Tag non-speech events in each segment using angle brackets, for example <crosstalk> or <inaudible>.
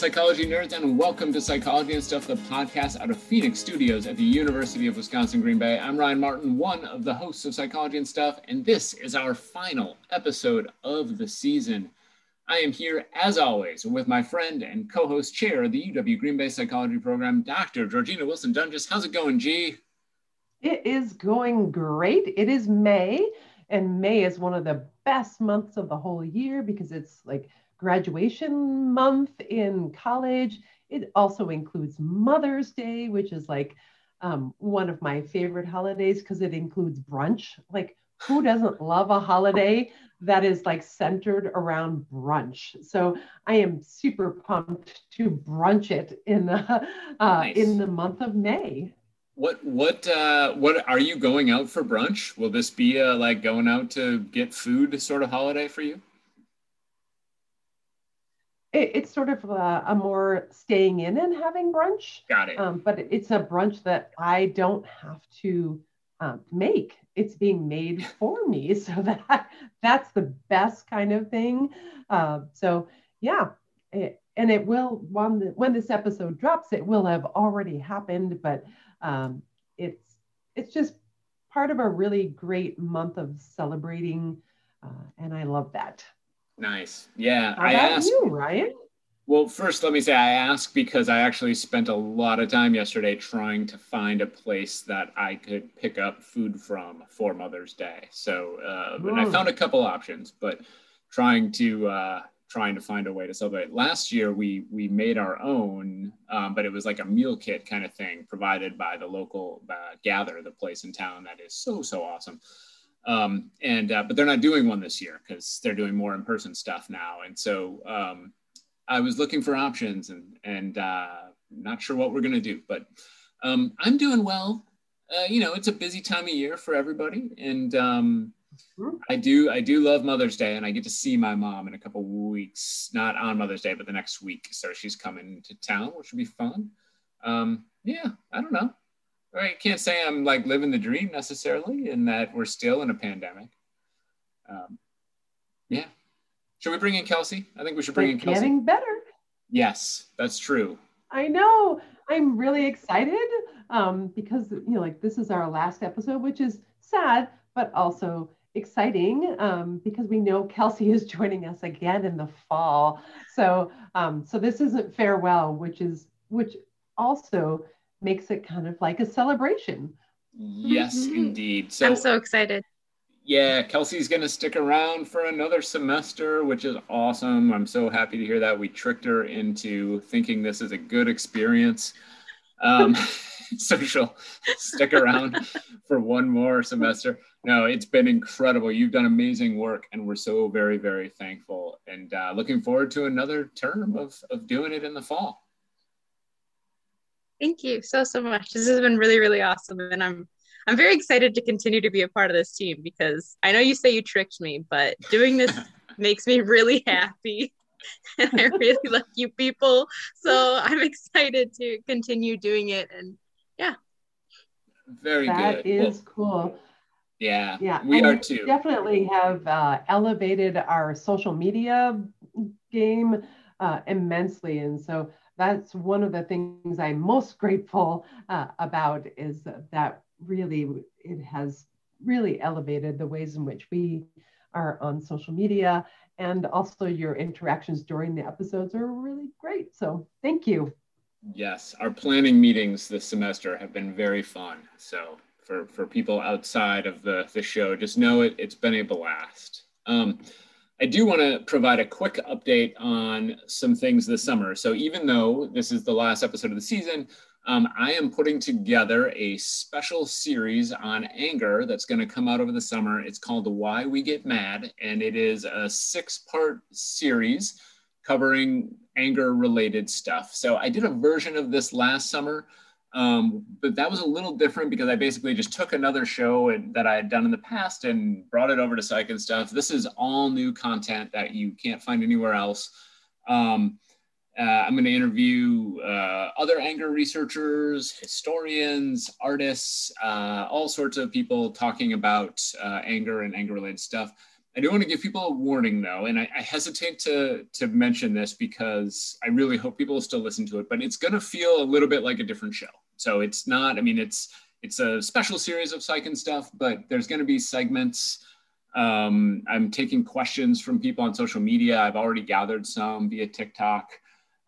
psychology nerds, and welcome to Psychology and Stuff, the podcast out of Phoenix Studios at the University of Wisconsin Green Bay. I'm Ryan Martin, one of the hosts of Psychology and Stuff, and this is our final episode of the season. I am here, as always, with my friend and co host chair of the UW Green Bay Psychology Program, Dr. Georjeanna Wilson Doenges. How's it going, G? It is going great. It is May, and May is one of the best months of the whole year because it's like graduation month in college. It also includes Mother's Day, which is like um, one of my favorite holidays because it includes brunch. Like, who doesn't love a holiday that is like centered around brunch? So I am super pumped to brunch it in uh, nice. in the month of May. What what uh, what are you going out for brunch? Will this be a, like going out to get food sort of holiday for you? It, it's sort of a, a, more staying in and having brunch. Got it. Um, but it's a brunch that I don't have to um, make. It's being made for me, <laughs> so that that's the best kind of thing. Uh, so yeah, it, and it will when the, when this episode drops, it will have already happened. But um, it's it's just part of a really great month of celebrating, uh, and I love that. Nice. Yeah. How I asked you, Ryan. Well, first, let me say I asked because I actually spent a lot of time yesterday trying to find a place that I could pick up food from for Mother's Day. So, uh, and I found a couple options, but trying to uh, trying to find a way to celebrate. Last year, we we made our own, um, but it was like a meal kit kind of thing provided by the local uh, Gather, the place in town that is so so awesome. Um, and uh, but they're not doing one this year because they're doing more in-person stuff now. And so um, I was looking for options and and uh, not sure what we're gonna do, but um, I'm doing well. Uh, you know, it's a busy time of year for everybody, and um, I do I do love Mother's Day, and I get to see my mom in a couple weeks. Not on Mother's Day, but the next week. So she's coming to town, which will be fun. Um, yeah, I don't know. I can't say I'm like living the dream necessarily, in that we're still in a pandemic. Um, yeah. Should we bring in Kelsey? I think we should bring They're in Kelsey. Getting better. Yes, that's true. I know. I'm really excited um, because you know, like this is our last episode, which is sad, but also exciting um, because we know Kelsey is <laughs> joining us again in the fall. So, um, so this isn't farewell, which is which also makes it kind of like a celebration. Yes, mm-hmm. indeed. So I'm so excited. Yeah, Kelsey's going to stick around for another semester, which is awesome. I'm so happy to hear that. We tricked her into thinking this is a good experience. Um, <laughs> so she'll stick around for one more semester. No, it's been incredible. You've done amazing work, and we're so very, very thankful and uh, looking forward to another term of, of doing it in the fall. Thank you so so much. This has been really really awesome, and I'm I'm very excited to continue to be a part of this team because I know you say you tricked me, but doing this <laughs> makes me really happy. <laughs> and I really like you people. So I'm excited to continue doing it. And yeah. Very that good. That is well, cool. Yeah. Yeah. We are too. Definitely have uh, elevated our social media game uh, immensely. And so that's one of the things I'm most <laughs> grateful uh, about is that really it has really elevated the ways in which we are on social media and also your interactions during the episodes are really great. So thank you. Yes, our planning meetings this semester have been very fun. So for, for people outside of the, the show, just know it, it's been a blast. Um, I do want to provide a quick update on some things this summer. So, even though this is the last episode of the season, um, I am putting together a special series on anger that's going to come out over the summer. It's called Why We Get Mad, and it is a six part series covering anger related stuff. So, I did a version of this last summer. Um, but that was a little different because I basically just took another show and, that I had done in the past and brought it over to Psych and stuff. This is all new content that you can't find anywhere else. Um, uh, I'm going to interview uh, other anger researchers, historians, artists, uh, all sorts of people talking about uh, anger and anger related stuff. I do want to give people a warning though, and I, I, hesitate to to mention this because I really hope people will still listen to it, but it's gonna feel a little bit like a different show. So it's not, I mean, it's it's a special series of psych and stuff, but there's gonna be segments. Um, I'm taking questions from people on social media. I've already gathered some via TikTok.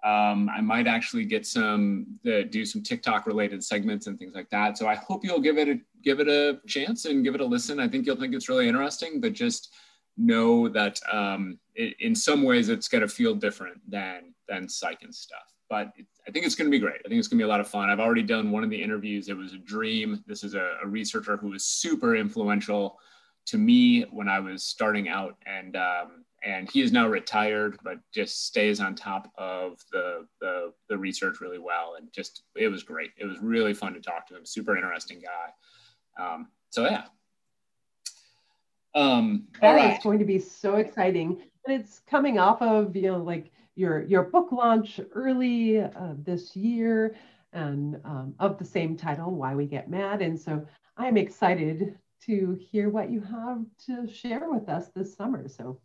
Um, I might actually get some uh, do some TikTok related segments and things like that. So I hope you'll give it a give it a chance and give it a listen. I think you'll think it's really interesting, but just know that um, it, in some ways it's going to feel different than than psych and stuff. But it, I think it's going to be great. I think it's going to be a lot of fun. I've already done one of the interviews. It was a dream. This is a, a researcher who was super influential to me when I was starting out, and um, and he is now retired, but just stays on top of the, the the research really well. And just it was great. It was really fun to talk to him. Super interesting guy. Um, so yeah, um, that right. is going to be so exciting. And it's coming off of, you know, like your, your book launch early uh, this year and um, of the same title, Why We Get Mad. And so I'm excited to hear what you have to share with us this summer. So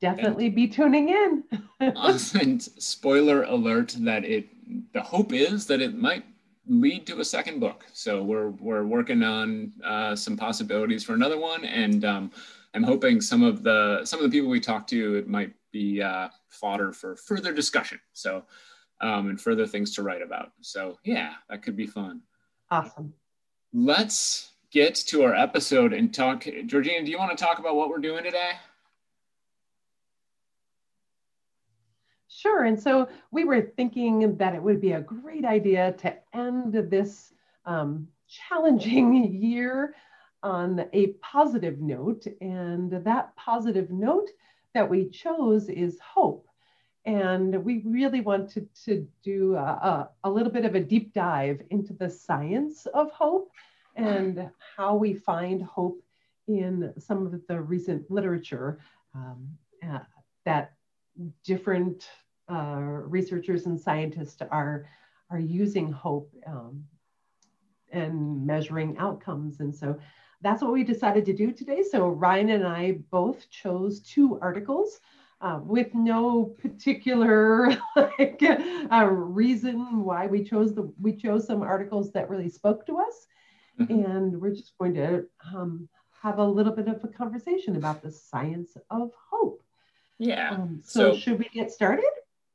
definitely and, be tuning in. <laughs> and spoiler alert that it, the hope is that it might lead to a second book. So we're we're working on uh, some possibilities for another one, and um, I'm hoping some of the some of the people we talk to it might be uh, fodder for further discussion. So um, and further things to write about. So yeah, that could be fun. Awesome. Let's get to our episode and talk. Georjeanna, do you want to talk about what we're doing today? Sure. And so we were thinking that it would be a great idea to end this um, challenging <laughs> year on a positive note. And that positive note that we chose is hope. And we really wanted to do a, a, a little bit of a deep dive into the science of hope and how we find hope in some of the recent literature um, uh, that different uh, researchers and scientists are, are using hope um, and measuring outcomes. And so that's what we decided to do today. So Ryan and I both chose two articles uh, with no particular <laughs> like, uh, reason why we chose the we chose some articles that really spoke to us, mm-hmm. and we're just going to um, have a little bit of a conversation about the science of hope. Yeah. Um, so, so, should we get started?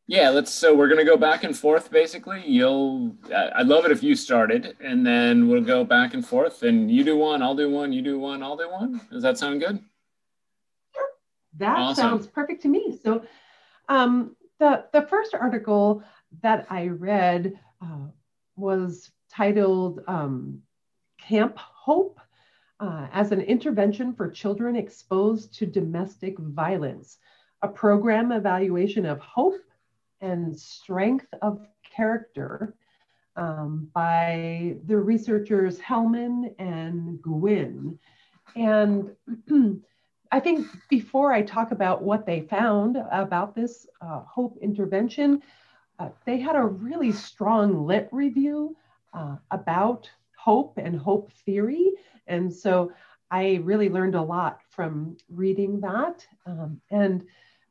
Yeah, let's. So we're gonna go back and forth. Basically, you'll. I'd love it if you started, and then we'll go back and forth. And you do one, I'll do one. You do one, I'll do one. Does that sound good? That awesome. sounds perfect to me. So, um, the the first article that I read uh, was titled um, "Camp Hope." Uh, as an intervention for children exposed to domestic violence, a program evaluation of hope and strength of character um, by the researchers Hellman and Gwinn. And <clears throat> I think before I talk about what they found about this uh, hope intervention, uh, they had a really strong lit review uh, about hope and hope theory. And so I really learned a lot from reading that. Um, and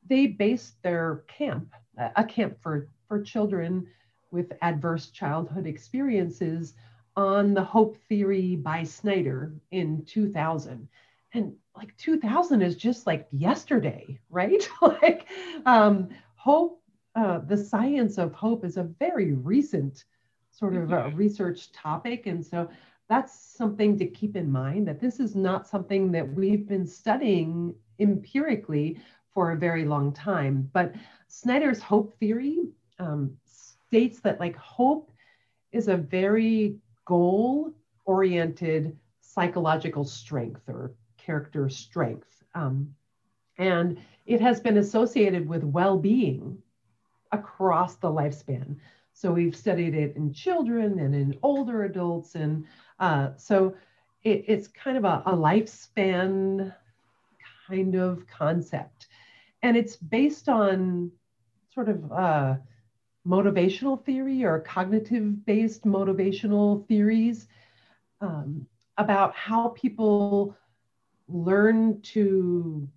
they based their camp a camp for, for children with adverse childhood experiences on the hope theory by Snyder in 2000. And like 2000 is just like yesterday, right? <laughs> like um, hope, uh, the science of hope is a very recent sort of a mm-hmm. research topic. And so that's something to keep in mind that this is not something that we've been studying empirically for a very long time. But Snyder's hope theory um, states that like hope is a very goal oriented psychological strength or character strength. Um, and it has been associated with well being across the lifespan. So we've studied it in children and in older adults. And uh, so it, it's kind of a, a lifespan kind of concept and it's based on sort of uh, motivational theory or cognitive based motivational theories um, about how people learn to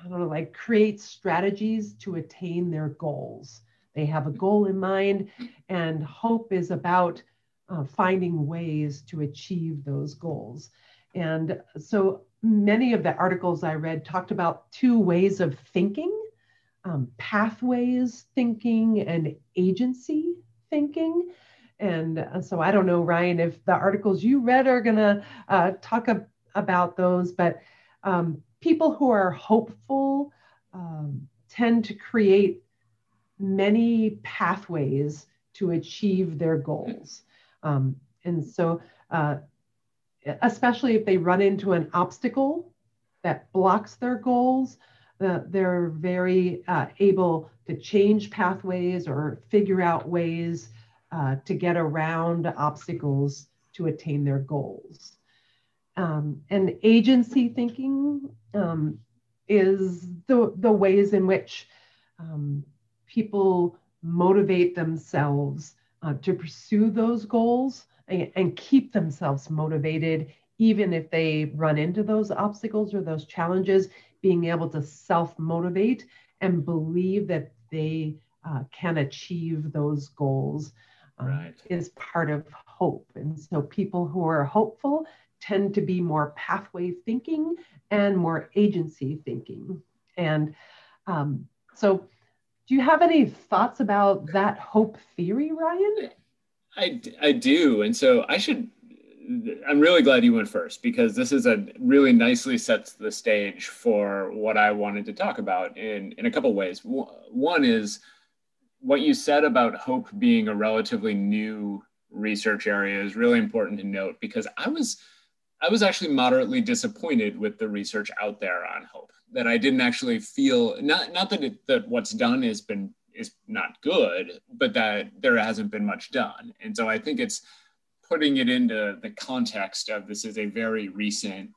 I don't know, like create strategies to attain their goals. They have a goal in mind, and hope is about uh, finding ways to achieve those goals. And so many of the articles I read talked about two ways of thinking um, pathways thinking and agency thinking. And uh, so I don't know, Ryan, if the articles you read are going to uh, talk ab- about those, but um, people who are hopeful um, tend to create many pathways to achieve their goals. Um, and so, uh, especially if they run into an obstacle that blocks their goals, uh, they're very uh, able to change pathways or figure out ways uh, to get around obstacles to attain their goals. Um, and agency thinking um, is the, the ways in which um, people motivate themselves uh, to pursue those goals and keep themselves motivated, even if they run into those obstacles or those challenges, being able to self motivate and believe that they uh, can achieve those goals um, right. is part of hope. And so people who are hopeful tend to be more pathway thinking and more agency thinking. And um, so, do you have any thoughts about that hope theory, Ryan? I, I do. And so I should, I'm really glad you went first because this is a really nicely sets the stage for what I wanted to talk about in, in a couple ways. One is what you said about hope being a relatively new research area is really important to note because I was I was actually moderately disappointed with the research out there on hope. That I didn't actually feel not not that it, that what's done has been is not good, but that there hasn't been much done. And so I think it's putting it into the context of this is a very recent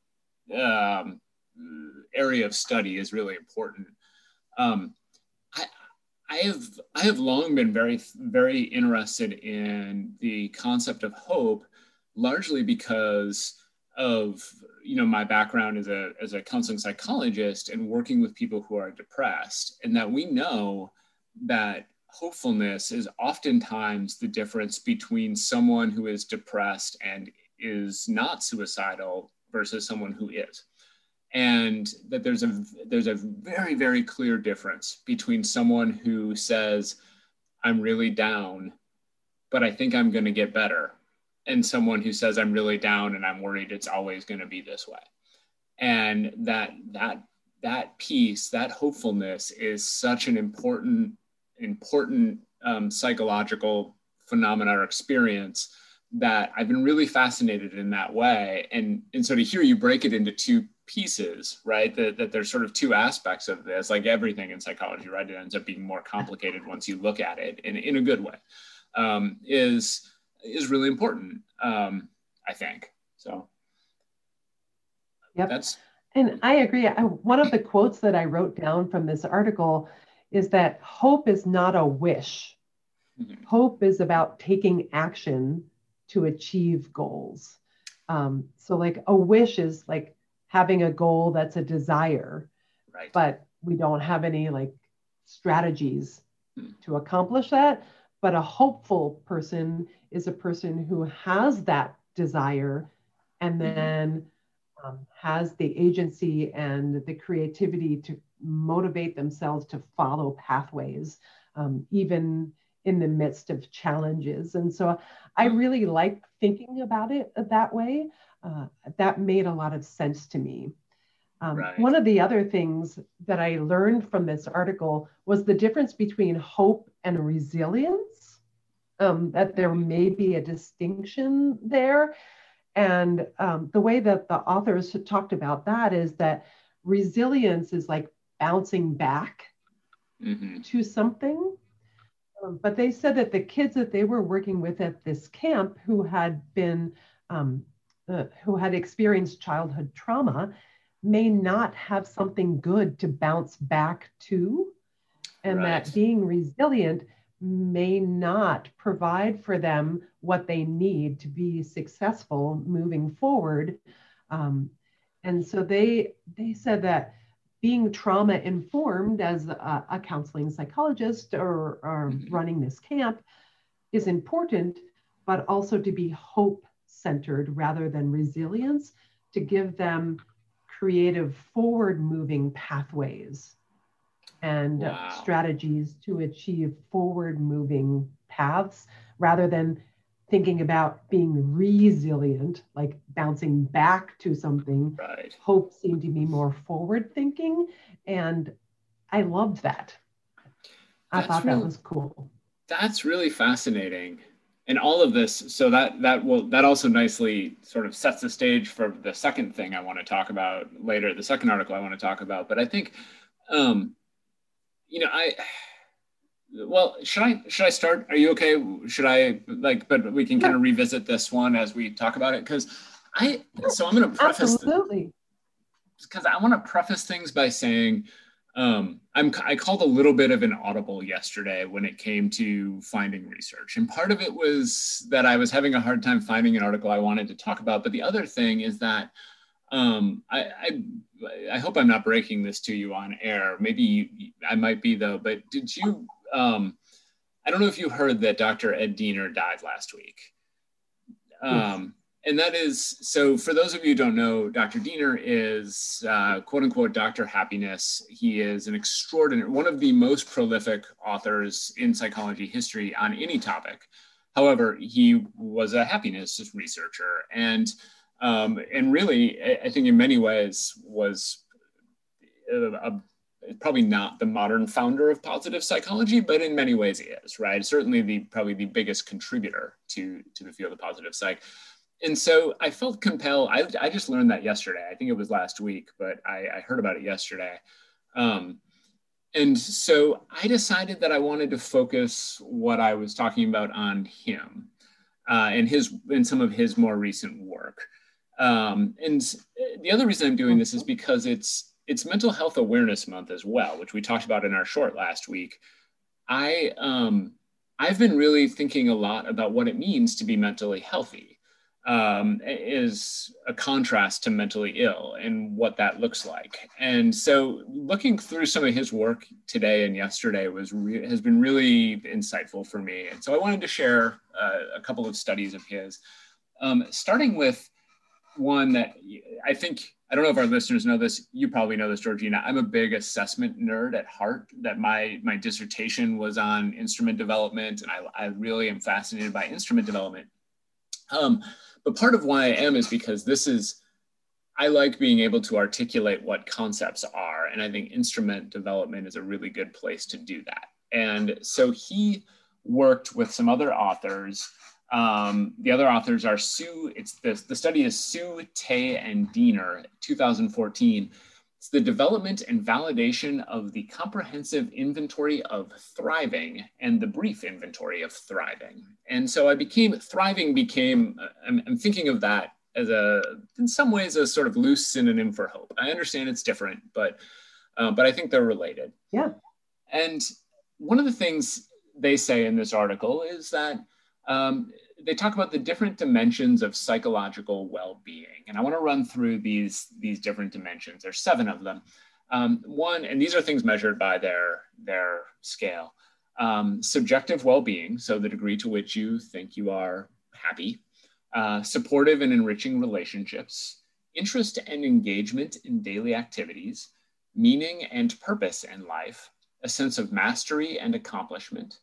um, area of study is really important. Um, I, I have I have long been very very interested in the concept of hope, largely because of you know my background as a as a counseling psychologist and working with people who are depressed and that we know that hopefulness is oftentimes the difference between someone who is depressed and is not suicidal versus someone who is. And that there's a there's a very very clear difference between someone who says i'm really down but i think i'm going to get better and someone who says i'm really down and i'm worried it's always going to be this way. And that that that piece that hopefulness is such an important important um, psychological phenomena or experience that i've been really fascinated in that way and and so to hear you break it into two pieces right that, that there's sort of two aspects of this like everything in psychology right it ends up being more complicated once you look at it in, in a good way um, is is really important. Um, I think so. Yep. That's and I agree. I, one of the quotes that I wrote down from this article is that hope is not a wish. Mm-hmm. Hope is about taking action to achieve goals. Um, so, like a wish is like having a goal that's a desire, right. but we don't have any like strategies mm-hmm. to accomplish that. But a hopeful person is a person who has that desire and mm-hmm. then um, has the agency and the creativity to motivate themselves to follow pathways, um, even in the midst of challenges. And so I really like thinking about it that way. Uh, that made a lot of sense to me. Um, right. One of the other things that I learned from this article was the difference between hope and resilience um, that there may be a distinction there. And um, the way that the authors talked about that is that resilience is like bouncing back mm-hmm. to something. Um, but they said that the kids that they were working with at this camp who had been, um, uh, who had experienced childhood trauma, may not have something good to bounce back to. And right. that being resilient may not provide for them what they need to be successful moving forward. Um, and so they they said that being trauma informed as a, a, counseling psychologist or, or mm-hmm. running this camp is important, but also to be hope centered rather than resilience, to give them creative forward moving pathways and wow. strategies to achieve forward moving paths rather than thinking about being resilient, like bouncing back to something. Right. Hope seemed to be more forward thinking. And I loved that. I that's thought really, that was cool. That's really fascinating. And all of this, so that that will that also nicely sort of sets the stage for the second thing I want to talk about later, the second article I want to talk about. But I think um, you know, I well, should I should I start? Are you okay? Should I like? But we can kind of revisit this one as we talk about it because I. So I'm going to preface absolutely because I want to preface things by saying um, I'm I called a little bit of an audible yesterday when it came to finding research, and part of it was that I was having a hard time finding an article I wanted to talk about. But the other thing is that um, I, I, I hope I'm not breaking this to you on air. Maybe you, I might be though. But did you? Um, I don't know if you heard that Dr. Ed Diener died last week. Um, and that is so. For those of you who don't know, Dr. Diener is uh, quote unquote Dr. Happiness. He is an extraordinary, one of the most prolific authors in psychology history on any topic. However, he was a happiness researcher and um, and really, I think in many ways was a, a, probably not the modern founder of positive psychology, but in many ways he is, right? Certainly the probably the biggest contributor to to the field of positive psych. And so I felt compelled. I, I just learned that yesterday. I think it was last week, but I, I heard about it yesterday. Um, and so I decided that I wanted to focus what I was talking about on him uh, and his and some of his more recent work. Um, and the other reason I'm doing this is because it's it's Mental Health Awareness Month as well, which we talked about in our short last week. I um, I've been really thinking a lot about what it means to be mentally healthy, um, is a contrast to mentally ill and what that looks like. And so, looking through some of his work today and yesterday was re- has been really insightful for me. And so, I wanted to share uh, a couple of studies of his, um, starting with one that I think I don't know if our listeners know this. You probably know this, Georjeanna. I'm a big assessment nerd at heart. That my my dissertation was on instrument development, and I, I really am fascinated by instrument development. Um, but part of why I am is because this is I like being able to articulate what concepts are, and I think instrument development is a really good place to do that. And so he worked with some other authors um, the other authors are Su, it's the, the study is Su, Tay, and Diener, 2014. It's the development and validation of the comprehensive inventory of thriving and the brief inventory of thriving. And so I became, thriving became, I'm, I'm thinking of that as a, in some ways, a sort of loose synonym for hope. I understand it's different, but, uh, but I think they're related. Yeah. And one of the things they say in this article is that um, they talk about the different dimensions of psychological well-being and i want to run through these these different dimensions. There's seven of them. Um, one and these are things measured by their their scale. Um, subjective well-being so the degree to which you think you are happy. Uh, supportive and enriching relationships. Interest and engagement in daily activities. Meaning and purpose in life. A sense of mastery and accomplishment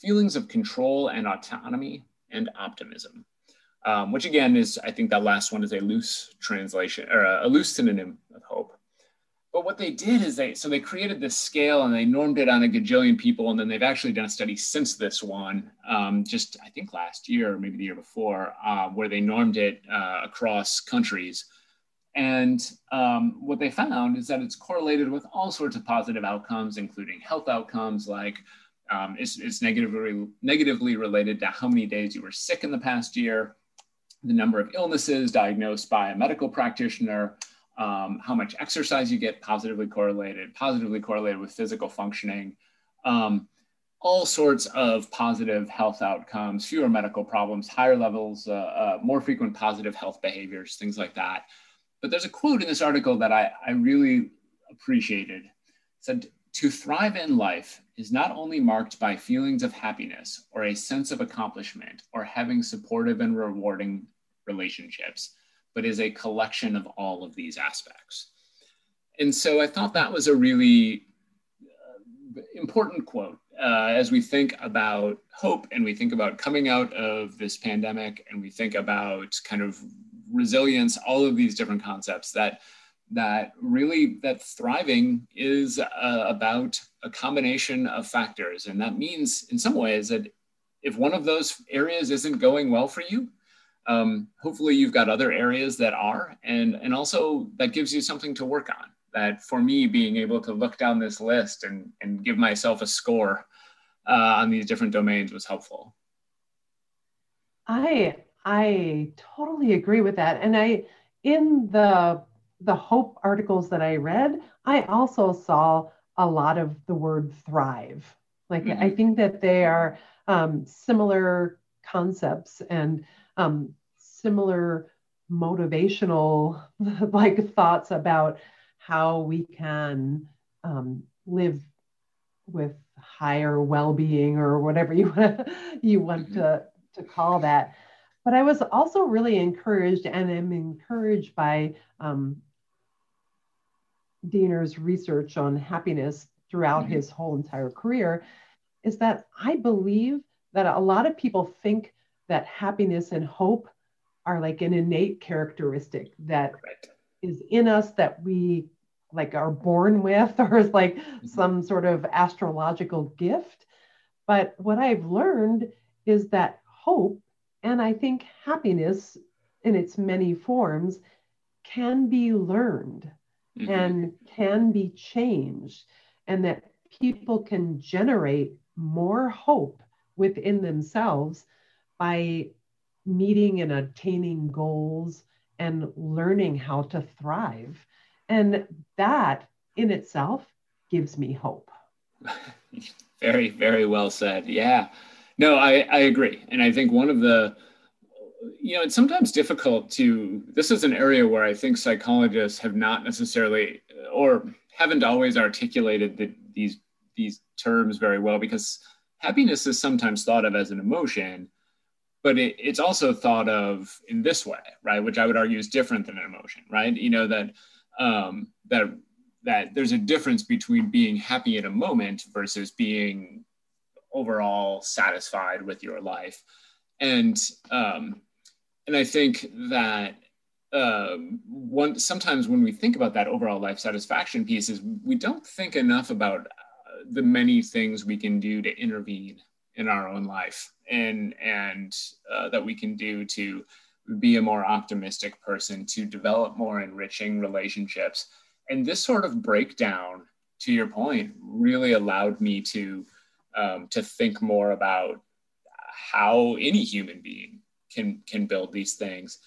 feelings of control and autonomy, and optimism. Um, which again is, I think that last one is a loose translation or a, a loose synonym of hope. But what they did is they, so they created this scale and they normed it on a gajillion people. And then they've actually done a study since this one, um, just I think last year or maybe the year before, uh, where they normed it uh, across countries. And um, what they found is that it's correlated with all sorts of positive outcomes, including health outcomes like um, negatively, negatively related to how many days you were sick in the past year, the number of illnesses diagnosed by a medical practitioner, um, how much exercise you get positively correlated, positively correlated with physical functioning, um, all sorts of positive health outcomes, fewer medical problems, higher levels, uh, uh, more frequent positive health behaviors, things like that. But there's a quote in this article that I, I really appreciated. said, to thrive in life is not only marked by feelings of happiness or a sense of accomplishment or having supportive and rewarding relationships, but is a collection of all of these aspects. And so I thought that was a really uh, important quote uh, as we think about hope and we think about coming out of this pandemic and we think about kind of resilience, all of these different concepts that that really that thriving is uh, about a combination of factors. And that means in some ways that if one of those areas isn't going well for you um, hopefully you've got other areas that are. And and also that gives you something to work on. That for me being able to look down this list and and give myself a score uh, on these different domains was helpful. I i totally agree with that. And i in the the hope articles that i read i also saw a lot of the word thrive like mm-hmm. i think that they are um, similar concepts and um, similar motivational <laughs> like thoughts about how we can um, live with higher well-being or whatever you <laughs> want to, you want mm-hmm. to, to call that but i was also really encouraged and am encouraged by um, Diener's research on happiness throughout mm-hmm. his whole entire career is that I believe that a lot of people think that happiness and hope are like an innate characteristic that right. is in us that we like are born with <laughs> or is like mm-hmm. some sort of astrological gift but what i've learned is that hope and i think happiness in its many forms can be learned mm-hmm. and can be changed and that people can generate more hope within themselves by meeting and attaining goals and learning how to thrive. And that in itself gives me hope. <laughs> very, very well said. Yeah. No, I, I agree. And I think one of the, you know, it's sometimes difficult to, this is an area where I think psychologists have not necessarily, or haven't always articulated the, these, these terms very well because happiness is sometimes thought of as an emotion but it, it's also thought of in this way, right? Which I would argue is different than an emotion, right? You know that um, that that there's a difference between being happy in a moment versus being overall satisfied with your life, and um, and I think that um, one sometimes when we think about that overall life satisfaction piece is we don't think enough about uh, the many things we can do to intervene in our own life and and uh, that we can do to be a more optimistic person to develop more enriching relationships. And this sort of breakdown to your point really allowed me to um, to think more about how any human being can can build these things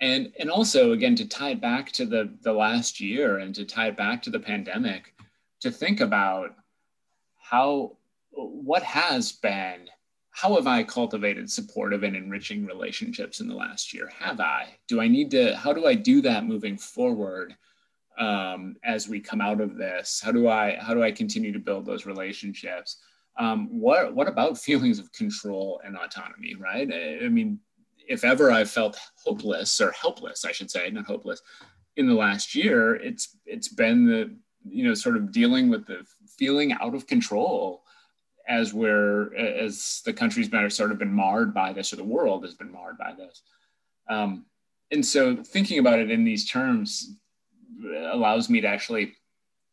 and and also again to tie it back to the the last year and to tie it back to the pandemic to think about how what has been how have I cultivated supportive and enriching relationships in the last year? Have I? Do I need to? How do I do that moving forward um, as we come out of this? How do I how do I continue to build those relationships? Um, what what about <laughs> feelings of control and autonomy? Right? I, I mean, if ever I've felt hopeless or helpless, I should say, not hopeless, in the last year, it's it's been the you know sort of dealing with the feeling out of control as we're as the country's been sort of been marred by this or the world has been marred by this. Um, and so thinking about it in these terms allows me to actually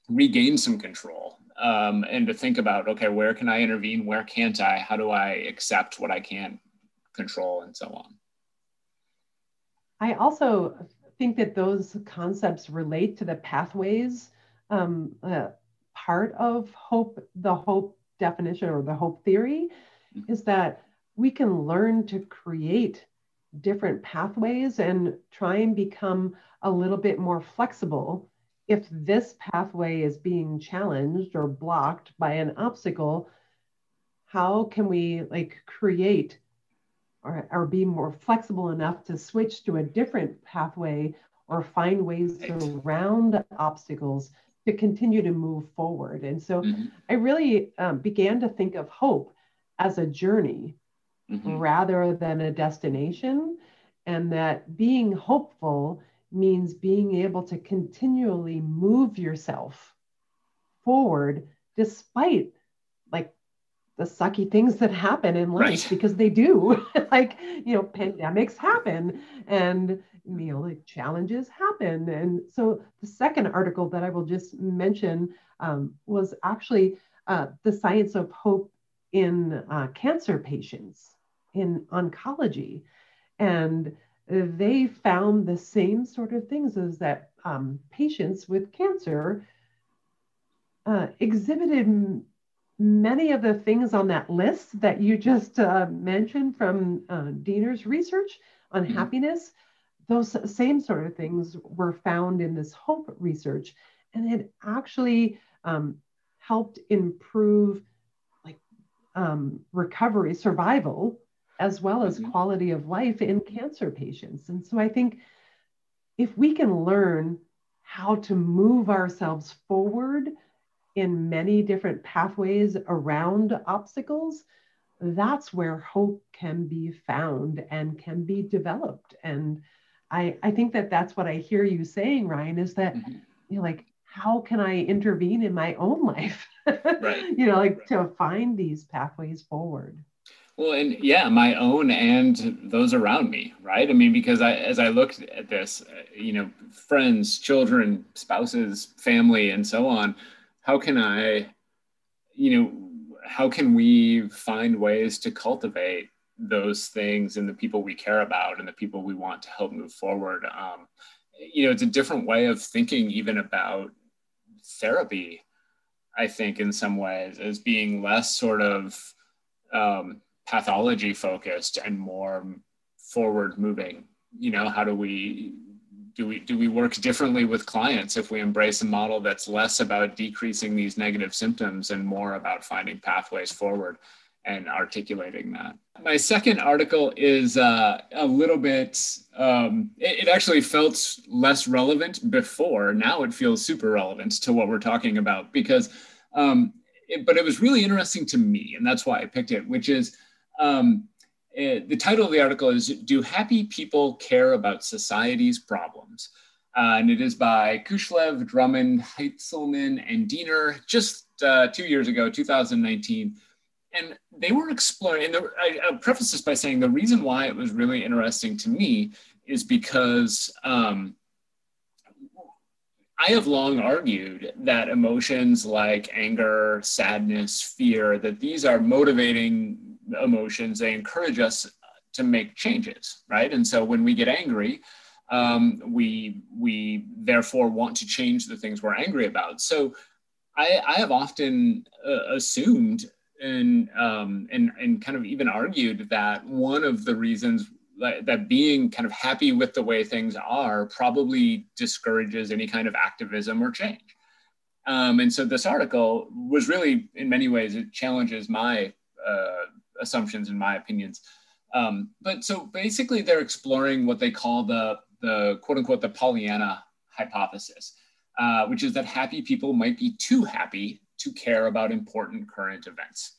regain some control um, and to think about okay where can i intervene? Where can't i? How do i accept what i can't control? And so on i also think that those concepts relate to the pathways um, uh, part of hope the hope definition or the hope theory mm-hmm. is that we can learn to create different pathways and try and become a little bit more flexible if this pathway is being challenged or blocked by an obstacle how can we like create or, or be more flexible enough to switch to a different pathway or find ways around obstacles to continue to move forward. And so mm-hmm. I really um, began to think of hope as a journey mm-hmm. rather than a destination, and that being hopeful means being able to continually move yourself forward despite the sucky things that happen in life right. because they do. <laughs> Like you know pandemics happen and you know like challenges happen. And so the second article that i will just mention um, was actually uh, the science of hope in uh, cancer patients in oncology. And they found the same sort of things as that um, patients with cancer uh, exhibited many of the things on that list that you just uh, mentioned from uh, Diener's research on mm-hmm. happiness. Those same sort of things were found in this hope research, and it actually um, helped improve like um, recovery, survival, as well as mm-hmm. quality of life in cancer patients. And so I think if we can learn how to move ourselves forward in many different pathways around obstacles, that's where hope can be found and can be developed. And I, I think that that's what I hear you saying, Ryan, is that, mm-hmm. you know, like, how can I intervene in my own life? right. <laughs> you know, like to find these pathways forward. Well, and yeah, my own and those around me, right? I mean, because I, as I looked at this, uh, you know, friends, children, spouses, family, and so on, how can I, you know, how can we find ways to cultivate those things in the people we care about and the people we want to help move forward? Um, you know, it's a different way of thinking even about therapy, I think, in some ways, as being less sort of um, pathology focused and more forward moving. You know, how do we do we do we work differently with clients if we embrace a model that's less about decreasing these negative symptoms and more about finding pathways forward and articulating that? My second article is uh, a little bit um, it, it, actually felt less relevant before. Now it feels super relevant to what we're talking about because um, it, but it was really interesting to me and that's why i picked it which is um, uh, the title of the article is Do Happy People Care About Society's Problems? Uh, and it is by Kushlev, Drummond, Heintzelman, and Diener just uh, two years ago, 2019. And they were exploring, and I, I'll preface this by saying the reason why it was really interesting to me is because um, I have long argued that emotions like anger, sadness, fear, that these are motivating emotions, they encourage us to make changes, right? And so when we get angry, um, we we therefore want to change the things we're angry about. So I, I have often uh, assumed and um, and and kind of even argued that one of the reasons that, that being kind of happy with the way things are probably discourages any kind of activism or change. Um, and so this article was really, in many ways, it challenges my uh, assumptions in my opinions. Um, but so basically, they're exploring what they call the the quote unquote the Pollyanna hypothesis, uh, which is that happy people might be too happy to care about important current events.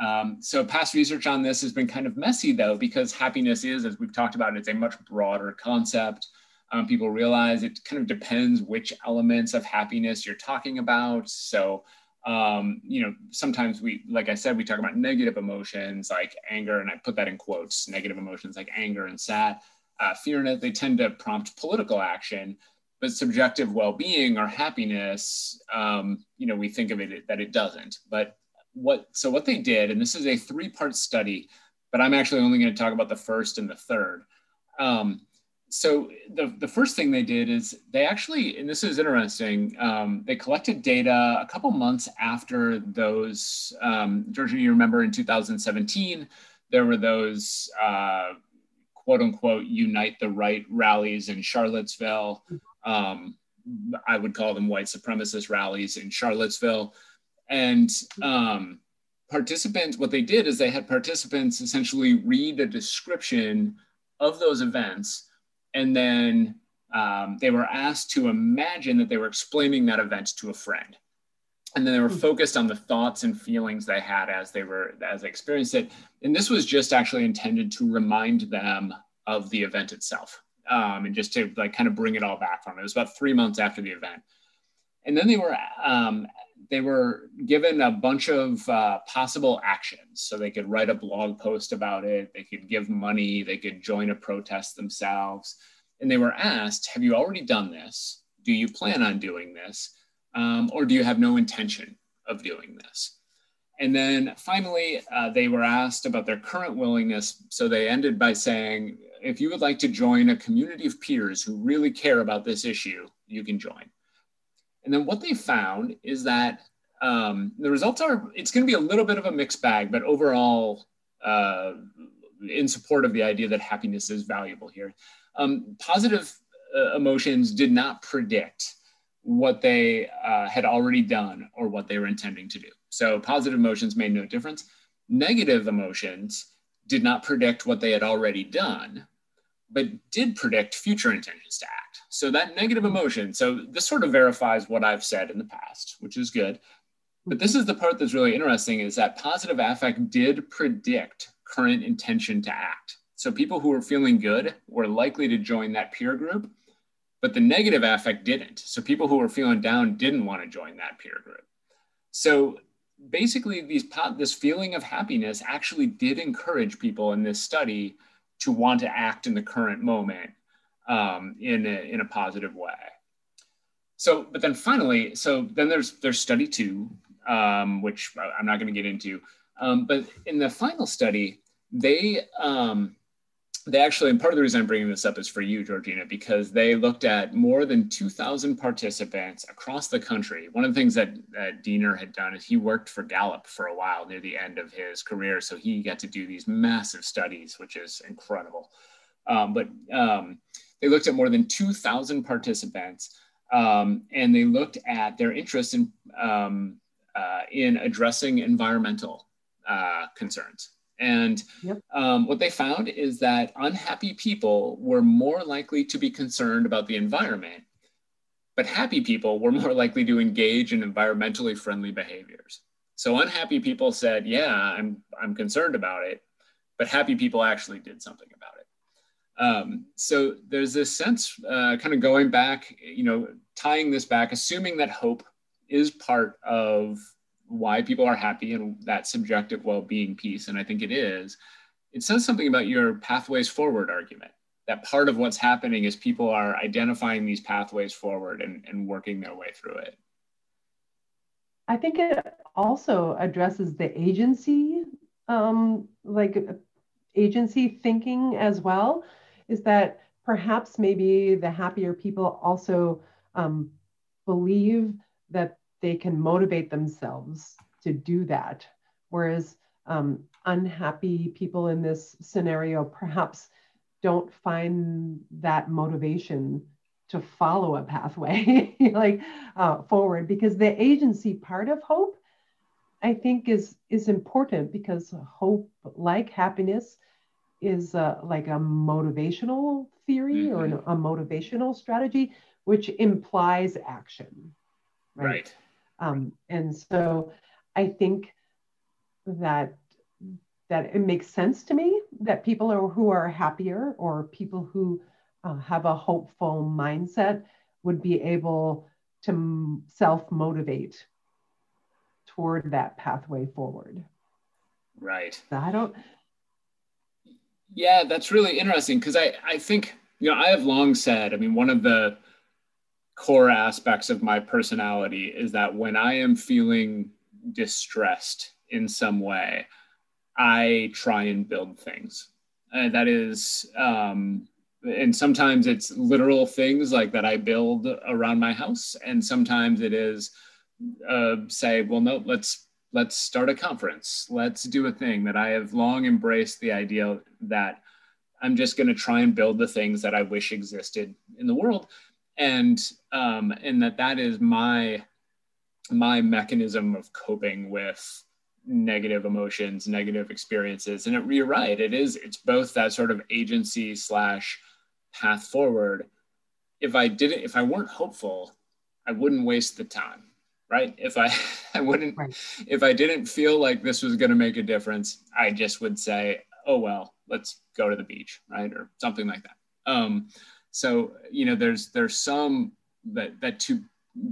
Um, so past research on this has been kind of messy though, because happiness is, as we've talked about, it's a much broader concept. Um, people realize it kind of depends which elements of happiness you're talking about. So um, you know, sometimes we, like I said, we talk about negative emotions like anger, and I put that in quotes, negative emotions like anger and sad, uh, fear, and they tend to prompt political action. But subjective well-being or happiness, um, you know, we think of it that it doesn't. But what, so what they did, and this is a three-part study, but I'm actually only going to talk about the first and the third. Um, so the, the first thing they did is they actually, and this is interesting, um, they collected data a couple months after those, um, Georgia, you remember in 2017, there were those uh, quote unquote unite the right rallies in Charlottesville. Um, I would call them white supremacist rallies in Charlottesville. And um, participants, what they did is they had participants essentially read a description of those events and then um, they were asked to imagine that they were explaining that event to a friend and then they were hmm. focused on the thoughts and feelings they had as they were as they experienced it and this was just actually intended to remind them of the event itself um, and just to like kind of bring it all back from it. it was about three months after the event and then they were um, they were given a bunch of uh, possible actions so they could write a blog post about it they could give money they could join a protest themselves and they were asked have you already done this do you plan on doing this um, or do you have no intention of doing this? And then finally, uh, they were asked about their current willingness. So they ended by saying, if you would like to join a community of peers who really care about this issue, you can join. And then what they found is that um, the results are, it's going to be a little bit of a mixed bag, but overall, uh, in support of the idea that happiness is valuable here. Um, positive uh, emotions did not predict what they uh, had already done or what they were intending to do. So positive emotions made no difference. Negative emotions did not predict what they had already done, but did predict future intentions to act. So that negative emotion, so this sort of verifies what I've said in the past, which is good. But this is the part that's really interesting is that positive affect did predict current intention to act. So people who were feeling good were likely to join that peer group but the negative affect didn't. So people who were feeling down didn't want to join that peer group. So basically, these this feeling of happiness actually did encourage people in this study to want to act in the current moment um, in, a, in a positive way. So, but then finally, so then there's there's study two, um, which I'm not going to get into. Um, but in the final study, they um, they actually, and part of the reason I'm bringing this up is for you, Georjeanna, because they looked at more than 2,000 participants across the country. One of the things that, that Diener had done is he worked for Gallup for a while near the end of his career. So he got to do these massive studies, which is incredible. Um, but um, they looked at more than 2,000 participants um, and they looked at their interest in, um, uh, in addressing environmental uh, concerns. And yep. um, what they found is that unhappy people were more likely to be concerned about the environment, but happy people were <laughs> more likely to engage in environmentally friendly behaviors. So unhappy people said, "Yeah, I'm I'm concerned about it," but happy people actually did something about it. Um, so there's this sense, uh, kind of going back, you know, tying this back, assuming that hope is part of why people are happy and that subjective well-being piece and i think it is it says something about your pathways forward argument that part of what's happening is people are identifying these pathways forward and, and working their way through it. I think it also addresses the agency um, like agency thinking as well is that perhaps maybe the happier people also um, believe that they can motivate themselves to do that. Whereas um, unhappy people in this scenario perhaps don't find that motivation to follow a pathway <laughs> like uh, forward because the agency part of hope i think is is important because hope like happiness is uh, like a motivational theory mm-hmm. or an, a motivational strategy which implies action right, right. Um, and so I think that that it makes sense to me that people are, who are happier or people who uh, have a hopeful mindset would be able to self motivate toward that pathway forward. Right. So I don't. Yeah, that's really interesting because I, I think, you know, I have long said, I mean, one of the core aspects of my personality is that when I am feeling distressed in some way, I try and build things. And that is, um, and sometimes it's literal things like that I build around my house, and sometimes it is uh, say, well, no, let's let's start a conference, let's do a thing. That I have long embraced the idea that I'm just going to try and build the things that I wish existed in the world and um, and that that is my my mechanism of coping with negative emotions negative experiences and it, you're right it is it's both that sort of agency slash path forward if I didn't, if I weren't hopeful, I wouldn't waste the time, right? If I, <laughs> I wouldn't, right. if I didn't feel like this was going to make a difference, I just would say, oh well, let's go to the beach, right, or something like that. Um, so you know, there's there's some that that to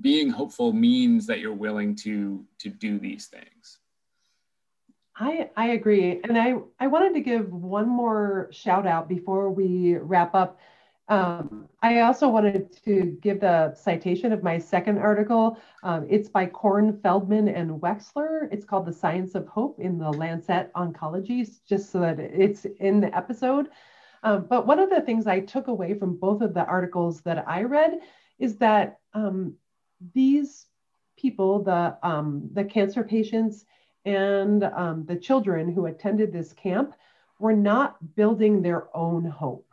being hopeful means that you're willing to to do these things. I, I agree. And I, I wanted to give one more shout out before we wrap up. Um, I also wanted to give the citation of my second article. Um, it's by Corn, Feldman, and Wexler. It's called The Science of Hope in the Lancet Oncology, just so that it's in the episode. Um, but one of the things I took away from both of the articles that I read is that um, these people, the, um, the cancer patients and um, the children who attended this camp, were not building their own hope.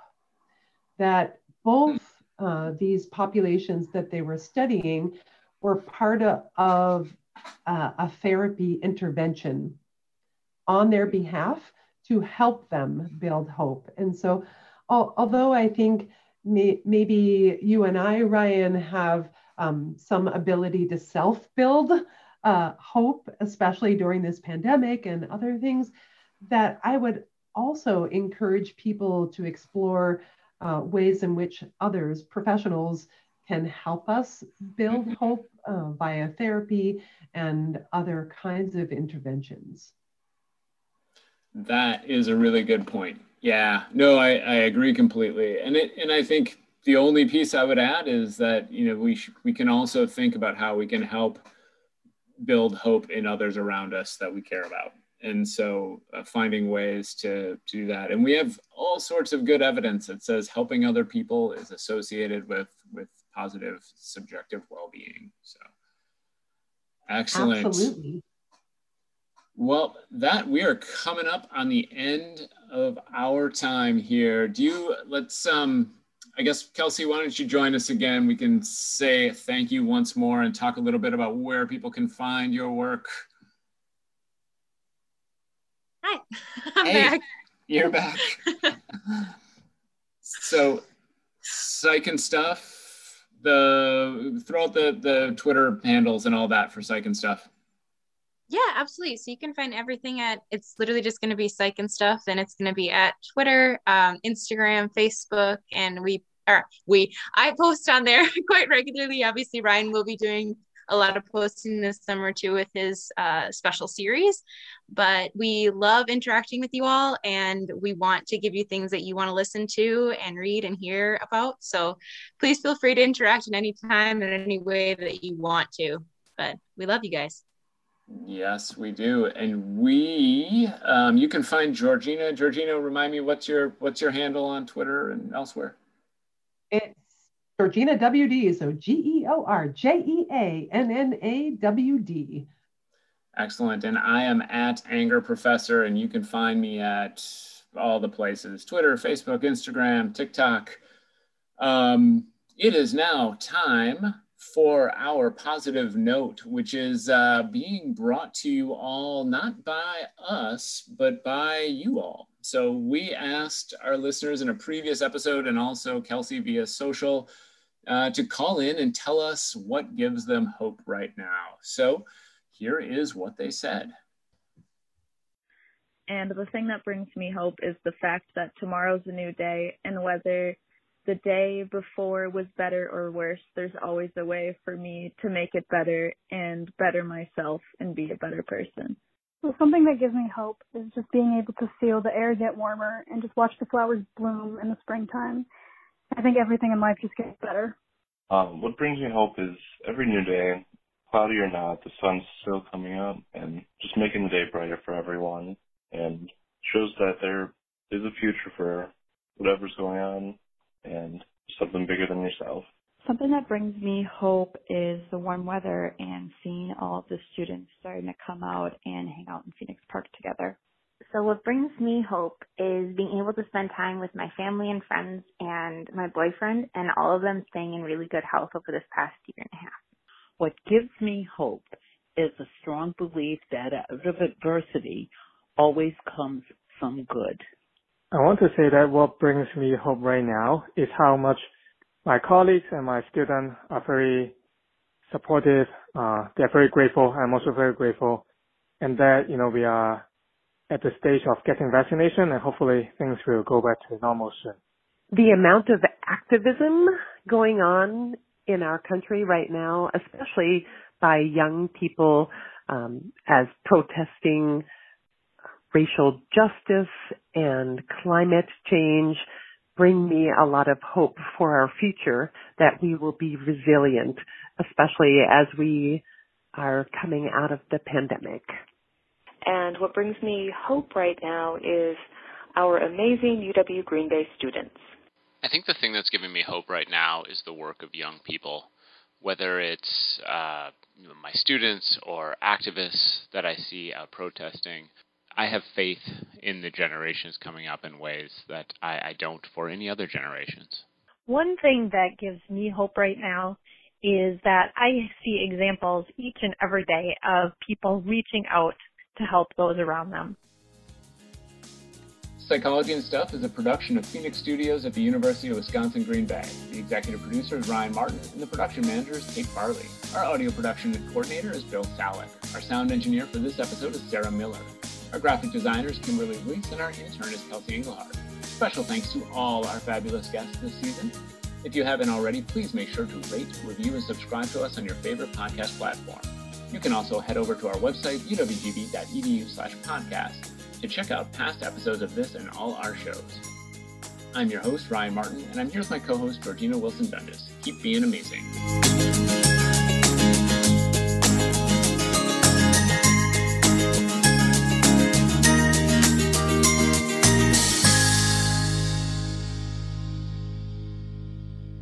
That both uh, these populations that they were studying were part of, of uh, a therapy intervention on their behalf to help them build hope. And so, al- although I think may- maybe you and I, Ryan, have um, some ability to self build uh, hope, especially during this pandemic and other things, that I would also encourage people to explore uh, ways in which others, professionals, can help us build mm-hmm. hope uh, via therapy and other kinds of interventions. That is a really good point. Yeah, no, I, I agree completely. And it, and I think the only piece I would add is that, you know, we, sh- we can also think about how we can help build hope in others around us that we care about and so uh, finding ways to, to do that and we have all sorts of good evidence that says helping other people is associated with with positive subjective well-being so excellent Absolutely. Well that we are coming up on the end of our time here do you let's um I guess, Kelsey, why don't you join us again? We can say thank you once more and talk a little bit about where people can find your work. Hi, <laughs> I'm hey, back. You're back. <laughs> so, psych and stuff. The throw out the the Twitter handles and all that for psych and stuff. Yeah, absolutely. So you can find everything at it's literally just going to be psych and stuff, and it's going to be at Twitter, um, Instagram, Facebook, and we are we I post on there <laughs> quite regularly. Obviously, Ryan will be doing a lot of posting this summer too with his uh, special series. But we love interacting with you all, and we want to give you things that you want to listen to and read and hear about. So please feel free to interact in any time in any way that you want to. But we love you guys. Yes, we do, and we um, you can find Georjeanna. Georjeanna, remind me what's your what's your handle on Twitter and elsewhere? It's Georjeanna WD, so G E O R J E A N N A W D. Excellent. And I am at Anger Professor, and you can find me at all the places Twitter, Facebook, Instagram, TikTok. Um, it is now time for our positive note, which is uh, being brought to you all not by us, but by you all. So we asked our listeners in a previous episode and also Kelsey via social uh, to call in and tell us what gives them hope right now. So here is what they said. And the thing that brings me hope is the fact that tomorrow's a new day, and whether the day before was better or worse, there's always a way for me to make it better and better myself and be a better person. Well, something that gives me hope is just being able to feel the air get warmer and just watch the flowers bloom in the springtime. I think everything in life just gets better. Um, what brings me hope is every new day, cloudy or not, the sun's still coming up and just making the day brighter for everyone and shows that there is a future for whatever's going on and something bigger than yourself. Something that brings me hope is the warm weather and seeing all of the students starting to come out and hang out in Phoenix Park together. So what brings me hope is being able to spend time with my family and friends and my boyfriend and all of them staying in really good health over this past year and a half. What gives me hope is a strong belief that out of adversity always comes some good. I want to say that what brings me hope right now is how much my colleagues and my students are very supportive. Uh, they're very grateful. I'm also very grateful. And that, you know, we are at the stage of getting vaccination and hopefully things will go back to normal soon. The amount of activism going on in our country right now, especially by young people um, as protesting racial justice and climate change bring me a lot of hope for our future that we will be resilient, especially as we are coming out of the pandemic. And what brings me hope right now is our amazing UW Green Bay students. I think the thing that's giving me hope right now is the work of young people, whether it's uh, my students or activists that I see out protesting. I have faith in the generations coming up in ways that I, I don't for any other generations. One thing that gives me hope right now is that I see examples each and every day of people reaching out to help those around them. Psychology and Stuff is a production of Phoenix Studios at the University of Wisconsin Green Bay. The executive producer is Ryan Martin, and the production manager is Kate Farley. Our audio production coordinator is Bill Salick. Our sound engineer for this episode is Sarah Miller. Our graphic designer is Kimberly Luis, and our intern is Kelsey Engelhardt. Special thanks to all our fabulous guests this season. If you haven't already, please make sure to rate, review, and subscribe to us on your favorite podcast platform. You can also head over to our website, uwgb.edu slash podcast to check out past episodes of this and all our shows. I'm your host, Ryan Martin, and I'm here with my co-host, Georjeanna Wilson Doenges. Keep being amazing.